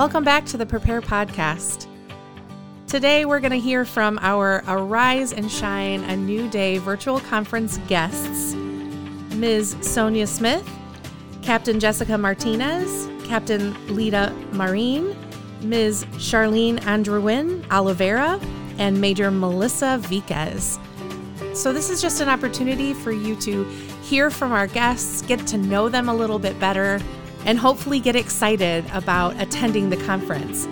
Welcome back to the Prepare Podcast. Today, we're going to hear from our Arise and Shine a New Day virtual conference guests Ms. Sonia Smith, Captain Jessica Martinez, Captain Lita Marine, Ms. Charlene Andrewin Oliveira, and Major Melissa Viquez. So, this is just an opportunity for you to hear from our guests, get to know them a little bit better, and hopefully get excited about attending the conference.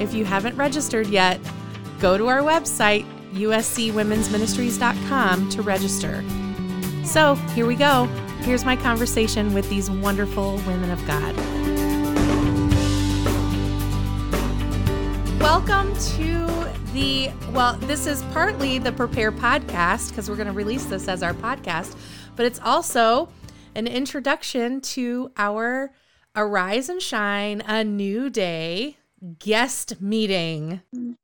If you haven't registered yet, go to our website, uscwomensministries.com, to register. So here we go. Here's my conversation with these wonderful women of God. Welcome to the, well, this is partly the Prepare podcast because we're going to release this as our podcast, but it's also an introduction to our Arise and Shine a New Day guest meeting.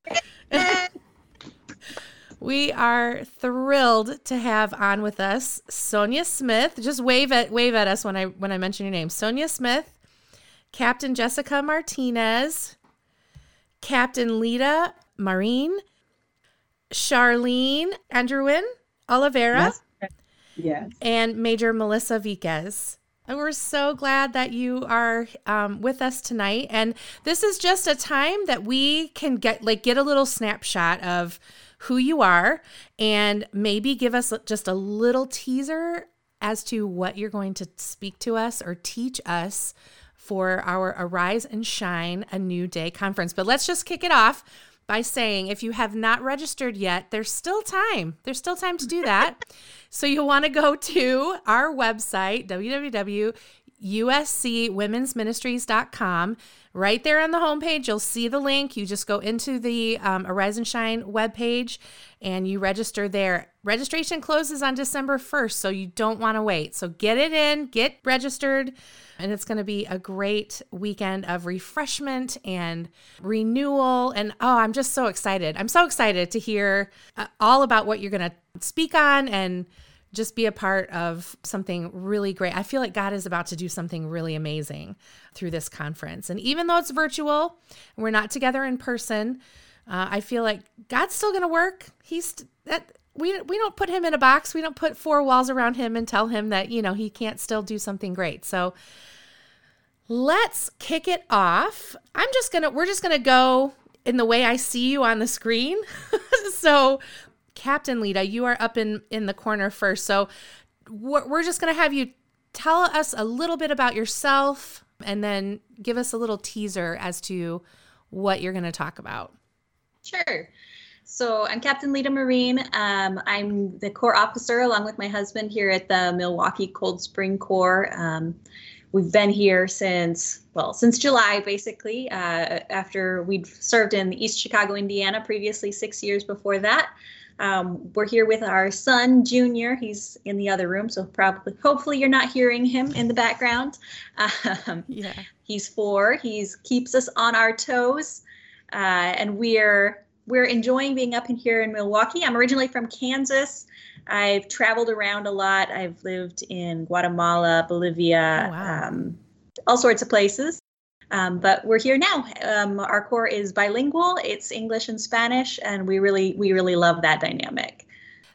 we are thrilled to have on with us Sonia Smith. Just wave at wave at us when I when I mention your name. Sonia Smith, Captain Jessica Martinez, Captain Lita Marine, Charlene Andrewin Oliveira, yes. Yes. and Major Melissa Viquez. And we're so glad that you are um, with us tonight. And this is just a time that we can get like get a little snapshot of who you are and maybe give us just a little teaser as to what you're going to speak to us or teach us for our Arise and Shine a New Day conference. But let's just kick it off by saying if you have not registered yet, there's still time. There's still time to do that. so you'll want to go to our website, www.uscwomensministries.com. Right there on the homepage, you'll see the link. You just go into the um, Arise and Shine webpage and you register there. Registration closes on December 1st, so you don't want to wait. So get it in, get registered, and it's going to be a great weekend of refreshment and renewal. And oh, I'm just so excited. I'm so excited to hear uh, all about what you're going to speak on and just be a part of something really great. I feel like God is about to do something really amazing through this conference. And even though it's virtual, we're not together in person, uh, I feel like God's still going to work. He's that we we don't put him in a box. We don't put four walls around him and tell him that, you know, he can't still do something great. So let's kick it off. I'm just going to we're just going to go in the way I see you on the screen. so Captain Lita, you are up in in the corner first. So we're just going to have you tell us a little bit about yourself and then give us a little teaser as to what you're going to talk about. Sure. So I'm Captain Lita Marine. Um, I'm the Corps officer along with my husband here at the Milwaukee Cold Spring Corps. Um, we've been here since well since July basically. Uh, after we'd served in East Chicago, Indiana previously, six years before that. Um, we're here with our son, Junior. He's in the other room, so probably, hopefully, you're not hearing him in the background. Um, yeah, he's four. He's keeps us on our toes, uh, and we're we're enjoying being up in here in Milwaukee. I'm originally from Kansas. I've traveled around a lot. I've lived in Guatemala, Bolivia, oh, wow. um, all sorts of places. Um, but we're here now. Um, our corps is bilingual. It's English and Spanish, and we really we really love that dynamic.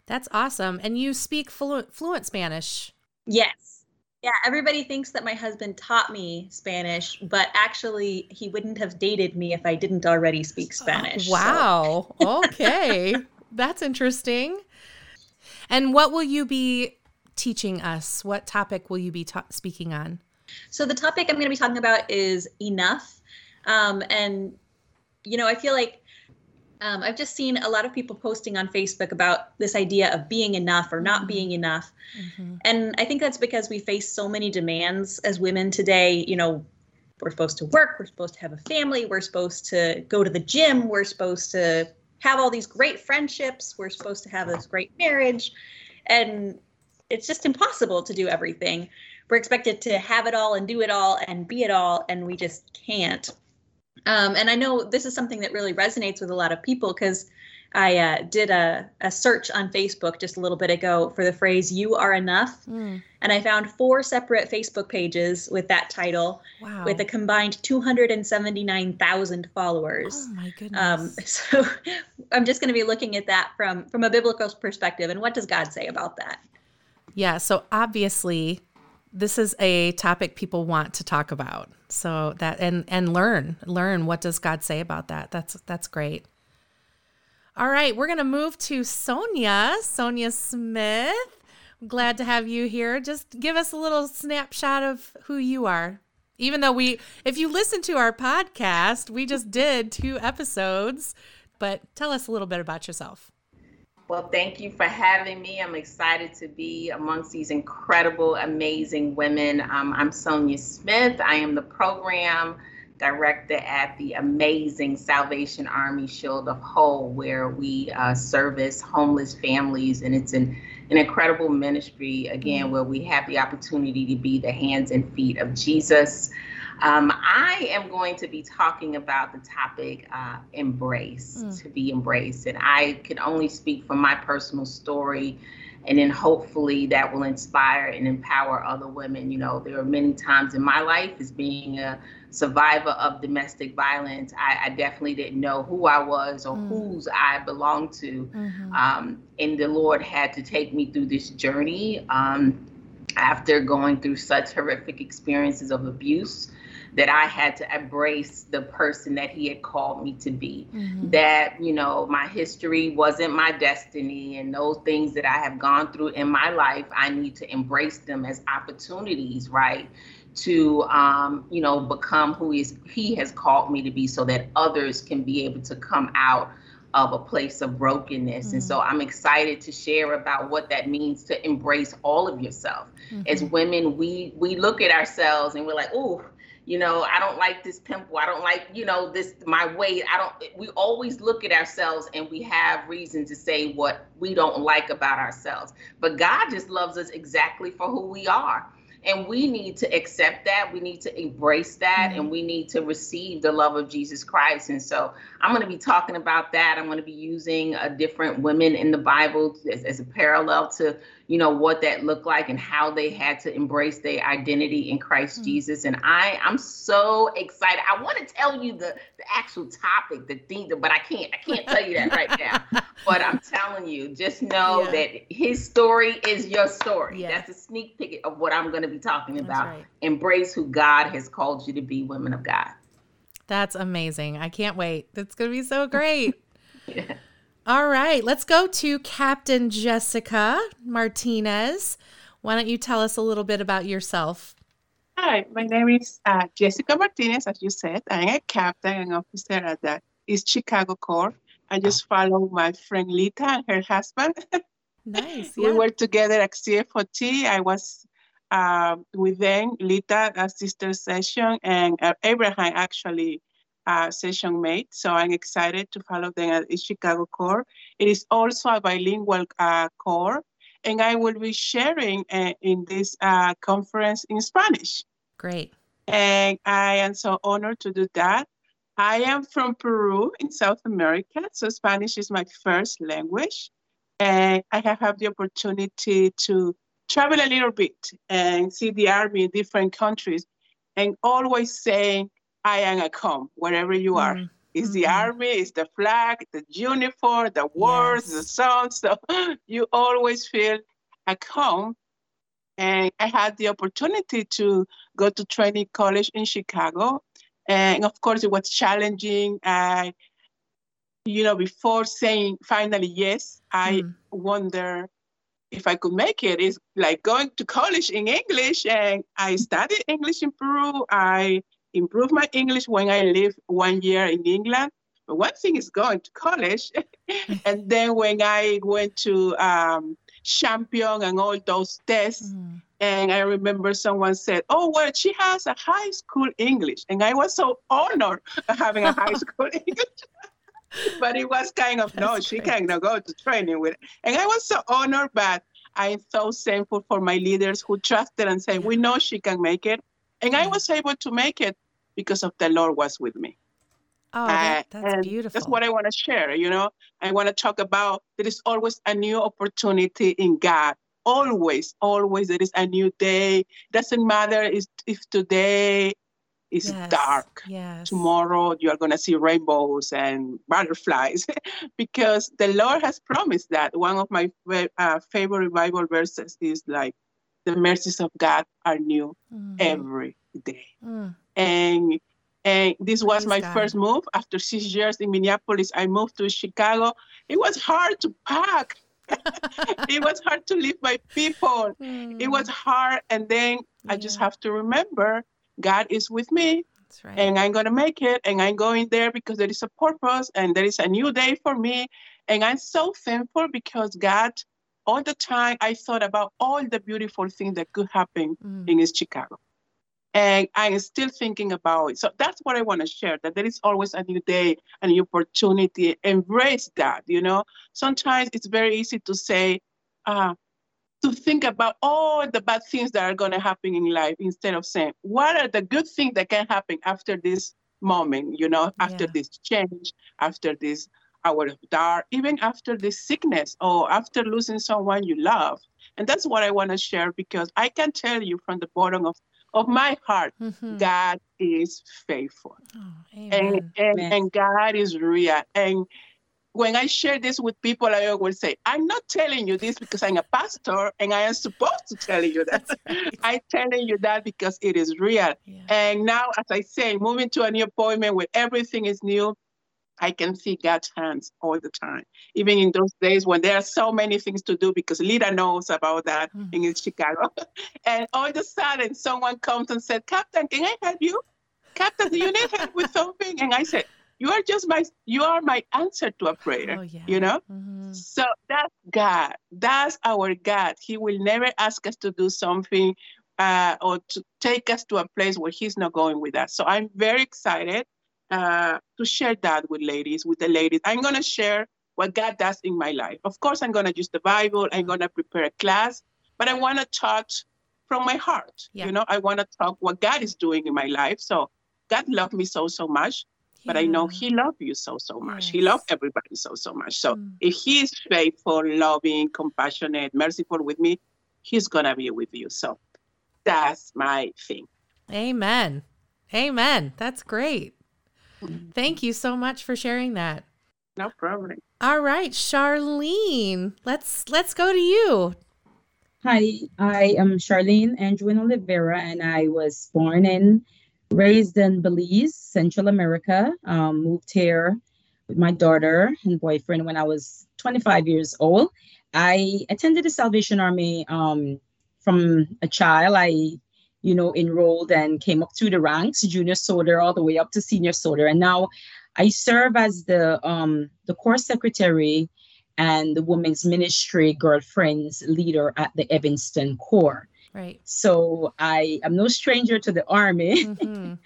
That's awesome. And you speak fluent fluent Spanish. Yes. Yeah, everybody thinks that my husband taught me Spanish, but actually he wouldn't have dated me if I didn't already speak Spanish. Oh, wow. So. okay. That's interesting. And what will you be teaching us? What topic will you be ta- speaking on? So the topic I'm going to be talking about is enough. Um, and, you know, I feel like um, I've just seen a lot of people posting on Facebook about this idea of being enough or not mm-hmm. being enough. Mm-hmm. And I think that's because we face so many demands as women today. You know, we're supposed to work, we're supposed to have a family, we're supposed to go to the gym, we're supposed to have all these great friendships, we're supposed to have this great marriage. And it's just impossible to do everything we're expected to have it all and do it all and be it all, and we just can't. Um, and I know this is something that really resonates with a lot of people because I uh, did a, a search on Facebook just a little bit ago for the phrase "You are enough," mm. and I found four separate Facebook pages with that title, wow. with a combined 279,000 followers. Oh my goodness! Um, so I'm just going to be looking at that from from a biblical perspective, and what does God say about that? Yeah. So obviously, this is a topic people want to talk about. So that and and learn learn what does God say about that. That's that's great. All right, we're going to move to Sonia, Sonia Smith. glad to have you here. Just give us a little snapshot of who you are. Even though we, if you listen to our podcast, we just did two episodes, but tell us a little bit about yourself. Well, thank you for having me. I'm excited to be amongst these incredible, amazing women. Um, I'm Sonia Smith. I am the program director at the amazing Salvation Army Shield of Hope, where we uh, service homeless families. And it's an, an incredible ministry, again, where we have the opportunity to be the hands and feet of Jesus. Um, I am going to be talking about the topic uh, embrace, mm. to be embraced. And I can only speak from my personal story and then hopefully that will inspire and empower other women. You know, there are many times in my life as being a survivor of domestic violence, I, I definitely didn't know who I was or mm. whose I belonged to. Mm-hmm. Um, and the Lord had to take me through this journey um, after going through such horrific experiences of abuse that I had to embrace the person that he had called me to be. Mm-hmm. That, you know, my history wasn't my destiny, and those things that I have gone through in my life, I need to embrace them as opportunities, right? To, um, you know, become who he, he has called me to be so that others can be able to come out of a place of brokenness. Mm-hmm. And so I'm excited to share about what that means to embrace all of yourself. Mm-hmm. As women, we we look at ourselves and we're like, oh, you know, I don't like this pimple. I don't like, you know, this my weight. I don't we always look at ourselves and we have reason to say what we don't like about ourselves. But God just loves us exactly for who we are. And we need to accept that. We need to embrace that. Mm-hmm. And we need to receive the love of Jesus Christ. And so I'm going to be talking about that. I'm going to be using a different women in the Bible as, as a parallel to you know what that looked like and how they had to embrace their identity in Christ mm-hmm. Jesus. And I I'm so excited. I want to tell you the the actual topic, the thing, but I can't I can't tell you that right now. but I'm telling you, just know yeah. that his story is your story. Yeah. That's a sneak peek of what I'm going to be talking about. Right. Embrace who God has called you to be, women of God. That's amazing. I can't wait. That's going to be so great. yeah. All right, let's go to Captain Jessica Martinez. Why don't you tell us a little bit about yourself? Hi, my name is uh, Jessica Martinez, as you said. I'm a captain and officer at the East Chicago Corps. I just follow my friend Lita and her husband. Nice. Yeah. we were together at CFOT. I was uh, with them, Lita, a sister session, and uh, Abraham actually uh, session mate. So I'm excited to follow them at Chicago Corps. It is also a bilingual uh, Corps, and I will be sharing uh, in this uh, conference in Spanish. Great. And I am so honored to do that. I am from Peru in South America, so Spanish is my first language. And I have had the opportunity to travel a little bit and see the army in different countries and always saying I am at home wherever you are. Mm-hmm. It's the mm-hmm. army, it's the flag, the uniform, the words, yes. the songs. So you always feel at home. And I had the opportunity to go to training college in Chicago. And of course, it was challenging. I, you know, before saying finally yes, I mm. wonder if I could make it. It's like going to college in English. And I studied English in Peru. I improve my English when I live one year in England. But one thing is going to college. and then when I went to um, Champion and all those tests, mm. and I remember someone said, Oh, well, she has a high school English. And I was so honored having a high school English. but it was kind of, That's no, great. she cannot go to training with it. And I was so honored, but I'm so thankful for my leaders who trusted and said, We know she can make it. And I was able to make it because of the Lord was with me. Oh, that, Uh, that's and beautiful. That's what I want to share. You know, I want to talk about there is always a new opportunity in God. Always, always there is a new day. Doesn't matter if, if today is Yes, dark. Yes. Tomorrow you are going to see rainbows and butterflies because the Lord has promised that. One of my uh, favorite Bible verses is like, the mercies of God are new Mhm. every day Mm. and and this was Praise my God. first move after six years in minneapolis i moved to chicago it was hard to pack it was hard to leave my people it was Mm. hard and then i just have to remember god is with me That's right. and i'm going to make it and i'm going there because there is a purpose and there is a new day for me and i'm so thankful because god all the time i thought about all the beautiful things that could happen Mm. in East Chicago. And I'm still thinking about it. So that's what I want to share that there is always a new day, a new opportunity. Embrace that, you know. Sometimes it's very easy to say, uh, to think about all the bad things that are going to happen in life instead of saying, what are the good things that can happen after this moment, you know, after Yeah. this change, after this hour of dark, even after the sickness or after losing someone you love. And that's what I want to share because I can tell you from the bottom of, of my heart, Mhm. God is faithful Oh, and, and, and God is real. And when I share this with people, I always say, I'm not telling you this because I'm a pastor and I am supposed to tell you that. Right. I'm telling you that because it is real. Yeah. And now, as I say, moving to a new appointment where everything is new, I can see God's hands all the time. Even in those days when there are so many things to do, because Lita knows about that Mhm. in Chicago. and all of a sudden, someone comes and said, Captain, can I help you? Captain, do you need help with something? And I said, You are just my, you are my answer to a prayer. Oh, yeah. You know? Mhm. So that's God. That's our God. He will never ask us to do something uh, or to take us to a place where He's not going with us. So I'm very excited uh, to share that with ladies, with the ladies. I'm going to share what God does in my life. Of course, I'm going to use the Bible. I'm going to prepare a class, but I want to talk from my heart. Yeah. You know, I want to talk what God is doing in my life. So God loved me so, so much but I know He loved you so, so much. He Yes. loved everybody so, so much. So Mm. if He is faithful, loving, compassionate, merciful with me, He's gonna be with you. So that's my thing. Amen. Amen. That's great. Thank you so much for sharing that. No problem. All right, Charlene, let's let's go to you. Hi, I am Charlene Andrew Oliveira, and I was born and raised in Belize, Central America. Um, moved here with my daughter and boyfriend when I was 25 years old. I attended the Salvation Army um, from a child. I, you know, enrolled and came up through the ranks, junior soldier, all the way up to senior soldier, and now I serve as the um, the corps secretary and the women's ministry girlfriends leader at the Evanston Corps. Right. So I am no stranger to the army. Mhm.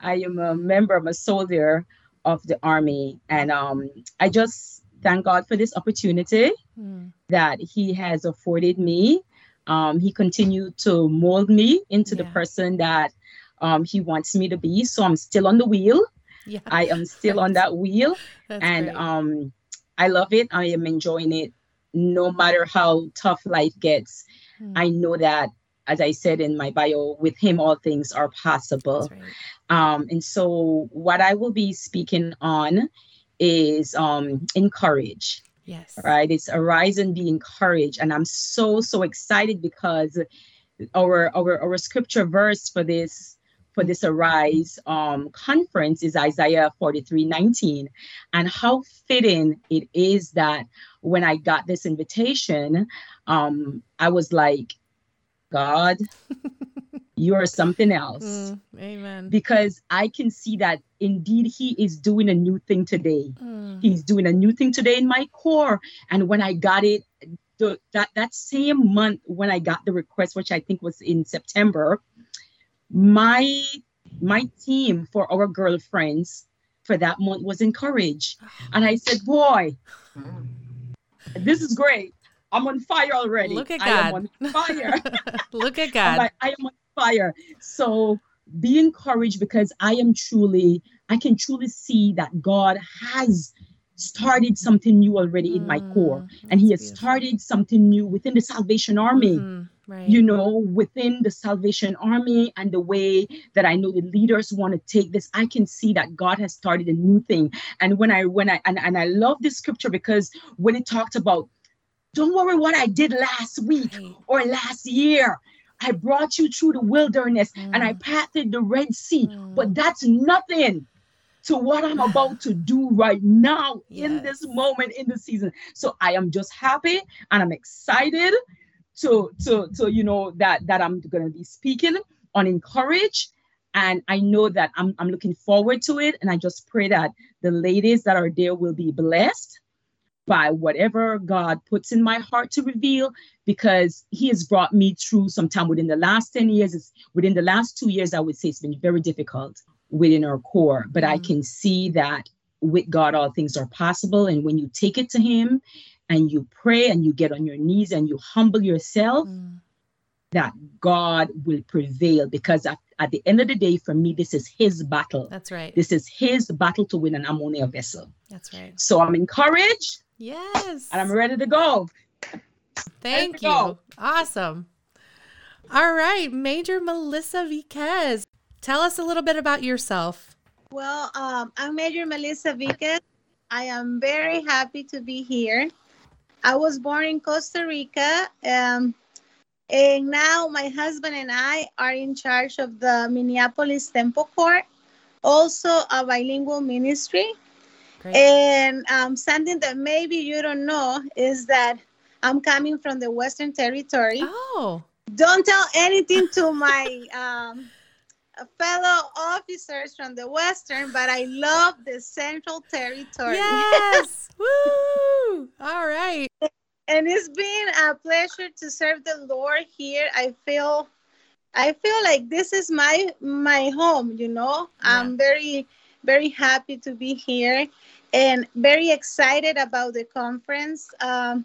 I am a member, I'm a soldier of the army. And um, I just thank God for this opportunity Mm. that He has afforded me. Um, he continued to mold me into the person that um, He wants me to be. So I'm still on the wheel. Yeah. I am still on that wheel and great. um i love it i am enjoying it no matter how tough life gets Mm. i know that as i said in my bio with him all things are possible right. um and so what i will be speaking on is um encourage Yes. right it's arise and be encouraged and i'm so so excited because our our our scripture verse for this for this arise um conference is isaiah 43 19 and how fitting it is that when i got this invitation um i was like god you are something else Mm. Amen. because i can see that indeed he is doing a new thing today Mm. He's doing a new thing today in my corps and when i got it the, that that same month when i got the request which i think was in september my my team for our girlfriends for that month was encouraged and i said boy this is great i'm on fire already Look at i am God. on fire Look at God. like, I am on fire. So be encouraged because I am truly, I can truly see that God has started something new already in my corps. Mm, And He has beautiful. started something new within the Salvation Army Mhm, right. you know, within the Salvation Army and the way that I know the leaders want to take this, I can see that God has started a new thing. And when I when I and, and I love this scripture because when it talked about don't worry what I did last week Right. or last year. I brought you through the wilderness and I Mm. parted the Red Sea, Mm. but that's nothing to what I'm about to do right now in this moment in the season. So I am just happy and I'm excited to to to you know that that I'm going to be speaking on encourage. And I know that I'm I'm looking forward to it. And I just pray that the ladies that are there will be blessed by whatever God puts in my heart to reveal because he has brought me through some time within the last 10 years. It's within the last 2 years I would say it's been very difficult within our corps but I Mm. can see that with God all things are possible and when you take it to him and you pray and you get on your knees and you humble yourself Mm. that God will prevail because at, at the end of the day, for me, this is his battle. That's right. This is his battle to win, and I'm only a vessel. That's right. So I'm encouraged Yes. and I'm ready to go. Thank you. go. Awesome. All right, Major Melissa Viquez, tell us a little bit about yourself. Well, um, I'm Major Melissa Viquez. I am very happy to be here. I was born in Costa Rica, um, and now my husband and I are in charge of the Minneapolis Temple Corps, also a bilingual ministry. Great. And um, something that maybe you don't know is that I'm coming from the Western Territory Oh, don't tell anything to my um, fellow officers from the western but i love the central territory yes. Woo. All right. and it's been a pleasure to serve the lord here i feel i feel like this is my my home you know i'm very very happy to be here and very excited about the conference um,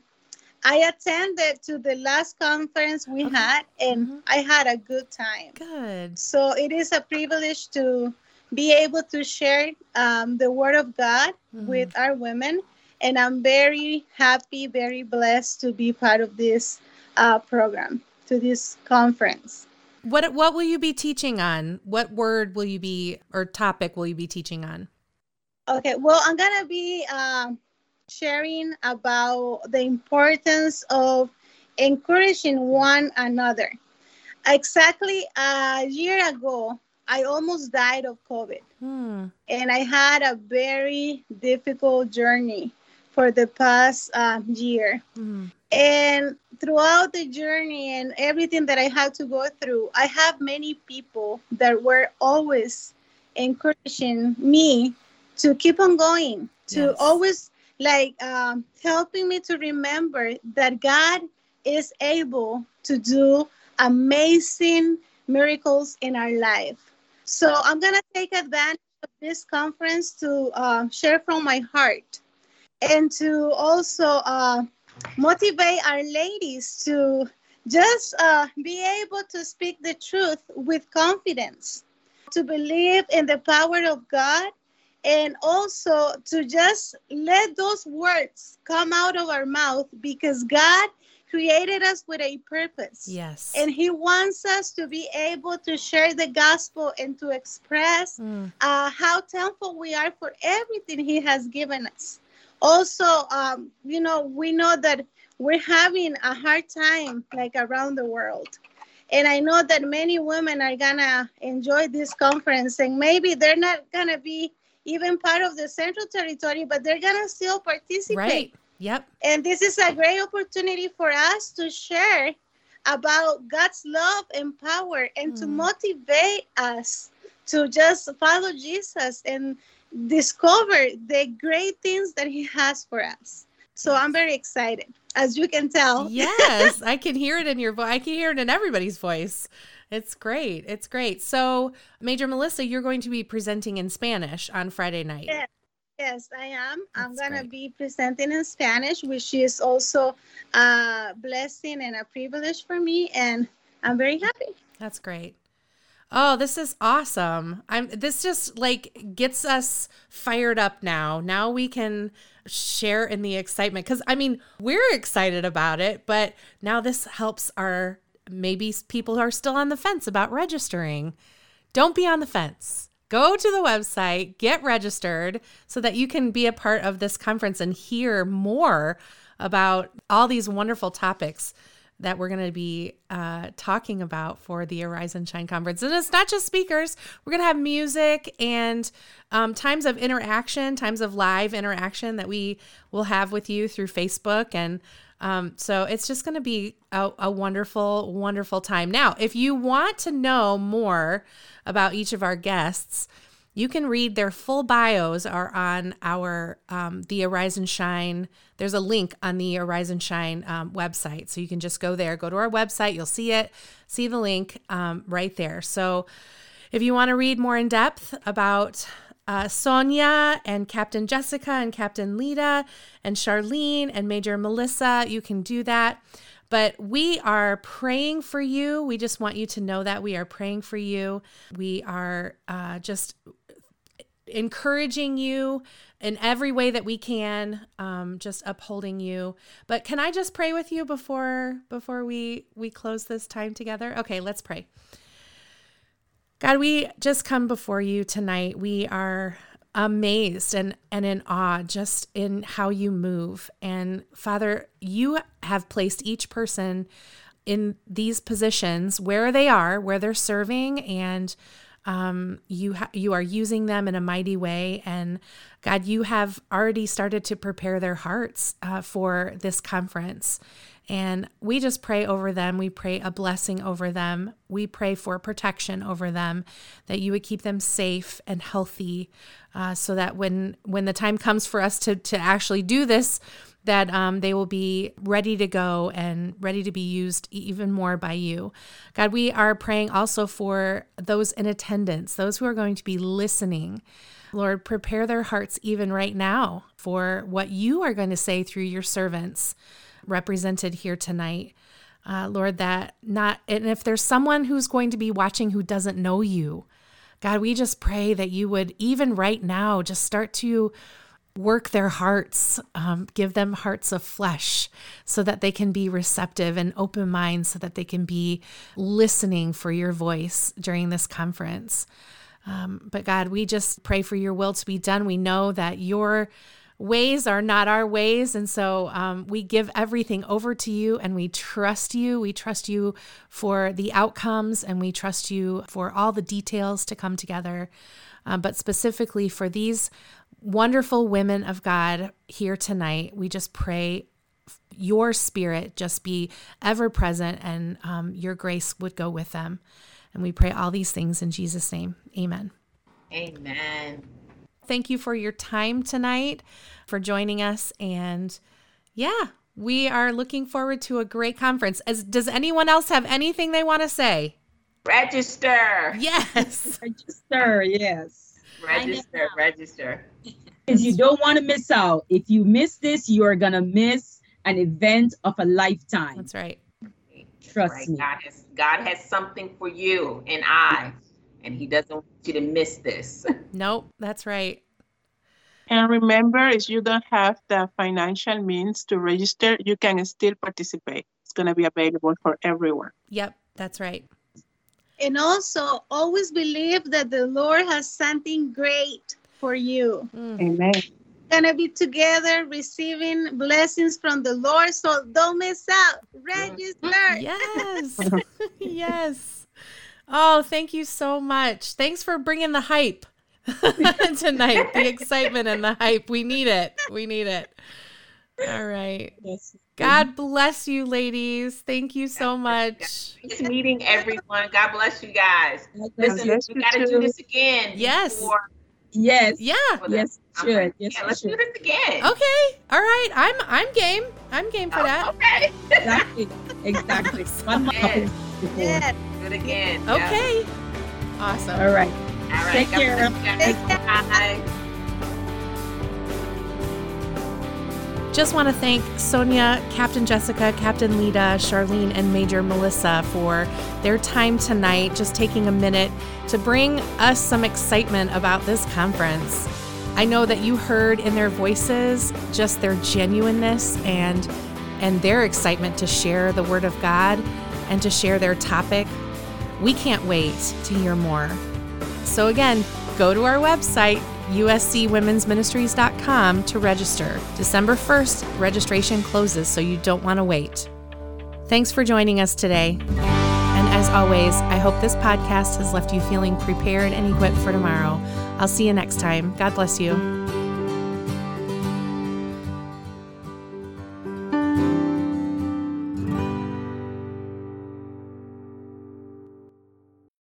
i attended to the last conference we Okay. had and Mhm. i had a good time Good. So it is a privilege to be able to share um, the word of God Mhm. with our women. And I'm very happy, very blessed to be part of this uh, program, to this conference. What what will you be teaching on? What word will you be or topic will you be teaching on? Okay, well, I'm going to be um, sharing about the importance of encouraging one another. Exactly a year ago, I almost died of COVID. Hmm. and I had a very difficult journey for the past uh, year. Hmm. And throughout the journey and everything that I had to go through, I have many people that were always encouraging me to keep on going, to Yes. always like um, helping me to remember that God is able to do amazing miracles in our life. So I'm going to take advantage of this conference to uh, share from my heart and to also uh, motivate our ladies to just uh, be able to speak the truth with confidence, to believe in the power of God, and also to just let those words come out of our mouth because God created us with a purpose. Yes. And he wants us to be able to share the gospel and to express Hmm. uh, how thankful we are for everything he has given us. Also, um, you know, we know that we're having a hard time like around the world. And I know that many women are gonna enjoy this conference and maybe they're not gonna be even part of the Central Territory, but they're gonna still participate. Right. Yep. And this is a great opportunity for us to share about God's love and power and to Mm. motivate us to just follow Jesus and discover the great things that He has for us. So I'm very excited, as you can tell. Yes, I can hear it in your voice. I can hear it in everybody's voice. It's great. It's great. So, Major Melissa, you're going to be presenting in Spanish on Friday night. Yeah. Yes, I am. I'm going to be presenting in Spanish, which is also a blessing and a privilege for me. And I'm very happy. That's great. Oh, this is awesome. I'm this just like gets us fired up now. Now we can share in the excitement cuz I mean, we're excited about it, but now this helps our maybe people are still on the fence about registering. Don't be on the fence. Go to the website, get registered so that you can be a part of this conference and hear more about all these wonderful topics that we're going to be uh, talking about for the Arise and Shine conference. And it's not just speakers, we're going to have music and um, times of interaction, times of live interaction that we will have with you through Facebook. And um, so it's just going to be a, a wonderful, wonderful time. Now, if you want to know more about each of our guests, you can read their full bios are on our um, the Arise and Shine. There's a link on the Arise and Shine um, website, so you can just go there, go to our website, you'll see it, see the link um, right there. So if you want to read more in depth about uh, Sonia and Captain Jessica and Captain Lita and Charlene and Major Melissa, you can do that. But we are praying for you. We just want you to know that we are praying for you. We are uh, just encouraging you in every way that we can um, just upholding you but can i just pray with you before before we we close this time together okay let's pray god we just come before you tonight. We are amazed and and in awe just in how you move. And father you have placed each person in these positions where they are where they're serving and um, you ha- you are using them in a mighty way, and God, you have already started to prepare their hearts uh, for this conference. And we just pray over them. We pray a blessing over them. We pray for protection over them, that you would keep them safe and healthy, uh, so that when when the time comes for us to to actually do this that um, they will be ready to go and ready to be used even more by you. God, we are praying also for those in attendance, those who are going to be listening. Lord, prepare their hearts even right now for what you are going to say through your servants represented here tonight. Uh, Lord, that not, and if there's someone who's going to be watching who doesn't know you, God, we just pray that you would, even right now, just start to work their hearts, um, give them hearts of flesh so that they can be receptive and open minds so that they can be listening for your voice during this conference. Um, but God, we just pray for your will to be done. We know that your ways are not our ways. And so um, we give everything over to you and we trust you. We trust you for the outcomes and we trust you for all the details to come together. Um, but specifically for these wonderful women of God here tonight. We just pray your spirit just be ever present and um, your grace would go with them. And we pray all these things in Jesus' name. Amen. Amen. Thank you for your time tonight, for joining us. And yeah, we are looking forward to a great conference. As does anyone else have anything they want to say? Register. Yes. Register, yes. Register, register. Because you don't want to miss out. If you miss this, you are gonna miss an event of a lifetime. That's right. Trust right. me. God has God has something for you and I, and He doesn't want you to miss this. Nope, that's right. And remember, if you don't have the financial means to register, you can still participate. It's going to be available for everyone. Yep, that's right. And also, always believe that the Lord has something great for you. Mm. Amen. Gonna be together receiving blessings from the Lord, so don't miss out. Register. Yes. yes. Oh, thank you so much. Thanks for bringing the hype tonight. The excitement and the hype. We need it. We need it. All right. Yes. God bless you, ladies. Thank you so much. Nice meeting everyone. God bless you guys. God Listen, bless we got to do this again. Yes. before- Yes. Yeah. Yes, it conference. should. Yes, yeah, let's do this again. Okay. All right. I'm I'm game. I'm game for Oh, that. Okay. Exactly. Exactly. One more Yes. before. Yes. Do it again. Yeah. Okay. Awesome. All right. All right. Take God care. bless you guys. Take care. Bye. Just want to thank Sonia, Captain Jessica, Captain Lita, Charlene, and Major Melissa for their time tonight, just taking a minute to bring us some excitement about this conference. I know that you heard in their voices just their genuineness and and their excitement to share the word of God and to share their topic. We can't wait to hear more. So again, go to our website uscwomensministries.com to register. December 1st, registration closes, so you don't want to wait. Thanks for joining us today. And as always, I hope this podcast has left you feeling prepared and equipped for tomorrow. I'll see you next time. God bless you.